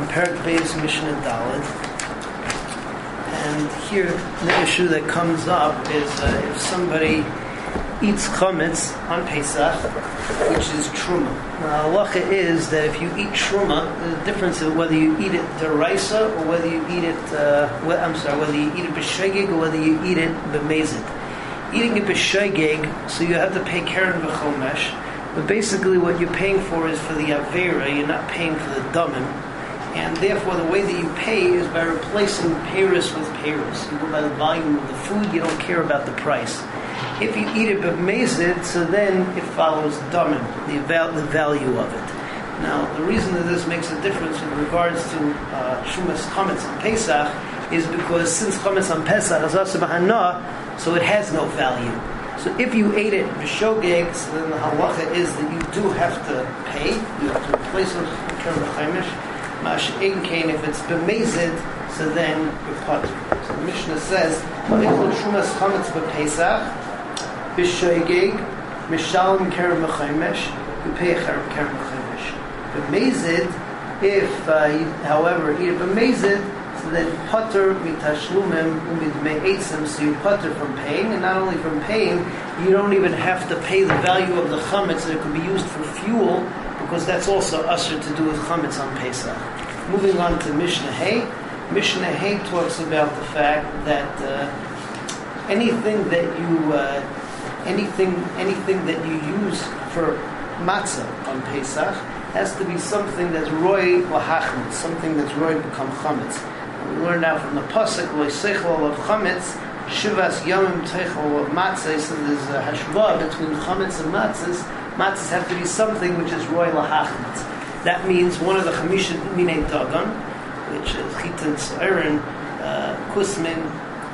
on Perak Beis Mishnah Daled. And here, the issue that comes up is uh, if somebody eats chametz on Pesach, which is truma. Now, halacha is that if you eat truma, the difference is whether you eat it deraisa or whether you eat it. Uh, I'm sorry, whether you eat it b'shegig or whether you eat it b'mezid. Eating it b'shegig, so you have to pay keren v'chomesh. But basically, what you're paying for is for the avera. You're not paying for the dumim, and therefore, the way that you pay is by replacing paris with paris. You go by the volume of the food. You don't care about the price. If you eat it but b'mezid, so then it follows dumim, the, val- the value of it. Now, the reason that this makes a difference in regards to uh, shumas on Pesach is because since chametz on Pesach is also b'hana, so it has no value. So if you ate it b'shogeg, so then the halacha is that you do have to pay. You have to replace it with kerem. Mash kain, if it's b'mezid, so then you're pot. So the Mishnah says, "V'nichol shumas chametz b'pesach b'shogeg mishalim kerem b'chaimish." You pay kerem b'chaimish. B'mezid, if uh, however eat it so then putter mitashlumim umidmei eitzim, so you putter from paying, and not only from paying, you don't even have to pay the value of the chametz that could be used for fuel, because that's also usher to do with chametz on Pesach. Moving on to Mishnah Hay. Mishnah Hay talks about the fact that uh, anything that you uh, anything anything that you use for matzah on Pesach has to be something that's roy lahachmitz, something that's roy become chametz. We learn now from the pasuk loisechol of chametz, shivas yomim techol of matzah. So there's a hashva between chametz and matzahs. Matzahs have to be something which is roy lahachmitz. That means one of the chamisha minei which is chitin sa'irin, uh, kusmin,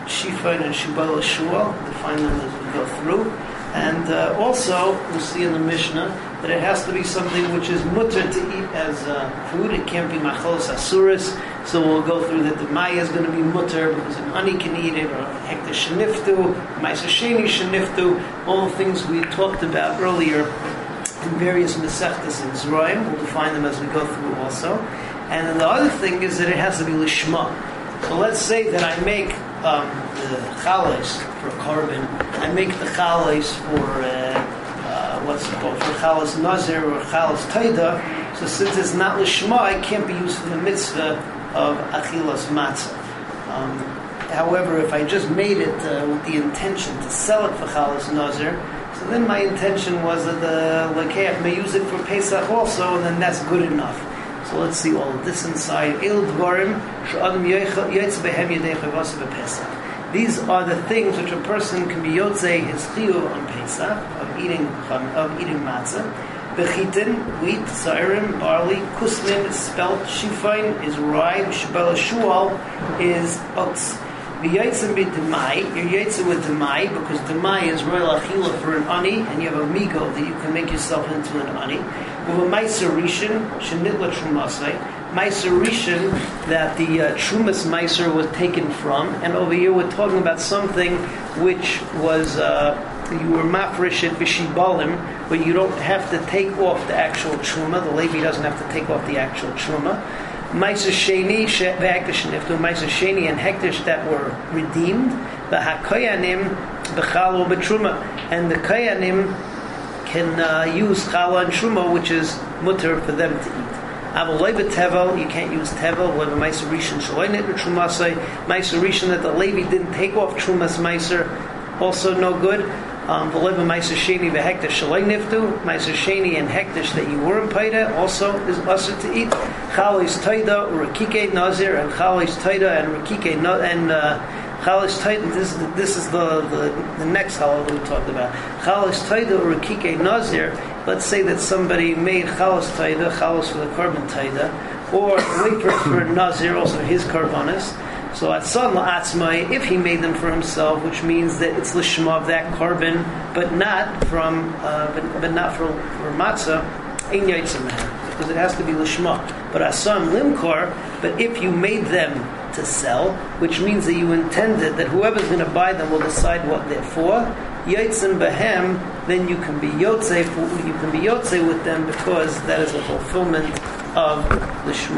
shifon, and shibal shua. Define them as we go through. And uh, also, we'll see in the Mishnah that it has to be something which is mutter to eat as uh, food. It can't be macholos asuris. So we'll go through that demai is going to be mutter because an ani can eat it, or hekta sheniftu, maisa sheni sheniftu, all the things we talked about earlier in various mesechtas and zroim. We'll define them as we go through also. And then the other thing is that it has to be lishma. So let's say that I make um, the chalais for korban. I make the chalais for uh, uh, what's it called for chalais nazir or chalais taida. So since it's not lishma, it can't be used for the mitzvah of achilas matzah. Um, however, if I just made it uh, with the intention to sell it for chalais nazir, so then my intention was that the lekeach may use it for Pesach also, and then that's good enough. So let's see all of this inside. These are the things which a person can be yotzei his chiyuv on Pesach of eating of eating matzah. Bechitin, wheat, sairim, barley, kusmin, spelt, shifain is rye, shabela shual is oats. You're yatzim with demai because demai is royal achila for an ani, and you have a migo that you can make yourself into an ani. With a meiser rishon, shenitla trumasai, meiser that the uh, trumas meiser was taken from, and over here we're talking about something which was. Uh, you were mafresh at bishibalim, but you don't have to take off the actual truma. The Levi doesn't have to take off the actual truma. Maisa Sheni, V'Hektish Niftu, Maisa Sheni and Hektish that were redeemed, the Hakoyanim, B'Chalo B'Truma, and the Koyanim can uh, use Chala and Truma, which is mutter for them to eat. Avaloi tevel, you can't use tevel. Whether meiser rishon shaloinit trumasai, meiser rishon that the Levi didn't take off trumas meiser, also no good. Um, V'lev meiser sheni v'hektish shaloi niftu, sheni and hektish that you weren't paida also is usher to eat. Chalis taida rakike nazir and chalis taida and rakike no, and uh, chalis taida. This this is the, the, the next halal that we talked about. Chalis taida rakike nazir. Let's say that somebody made chalis taida, chalis for the korban taida, or wafer for nazir, also his carbonis. So at son la'atzmai, if he made them for himself, which means that it's lishma of that korban, but not from, uh, but, but not for, for matzah, ein because it has to be lishma. But asam limkor, but if you made them to sell, which means that you intended that whoever's going to buy them will decide what they're for, yotzim behem, then you can be yotze, you can be yotze with them because that is a fulfillment of lishma.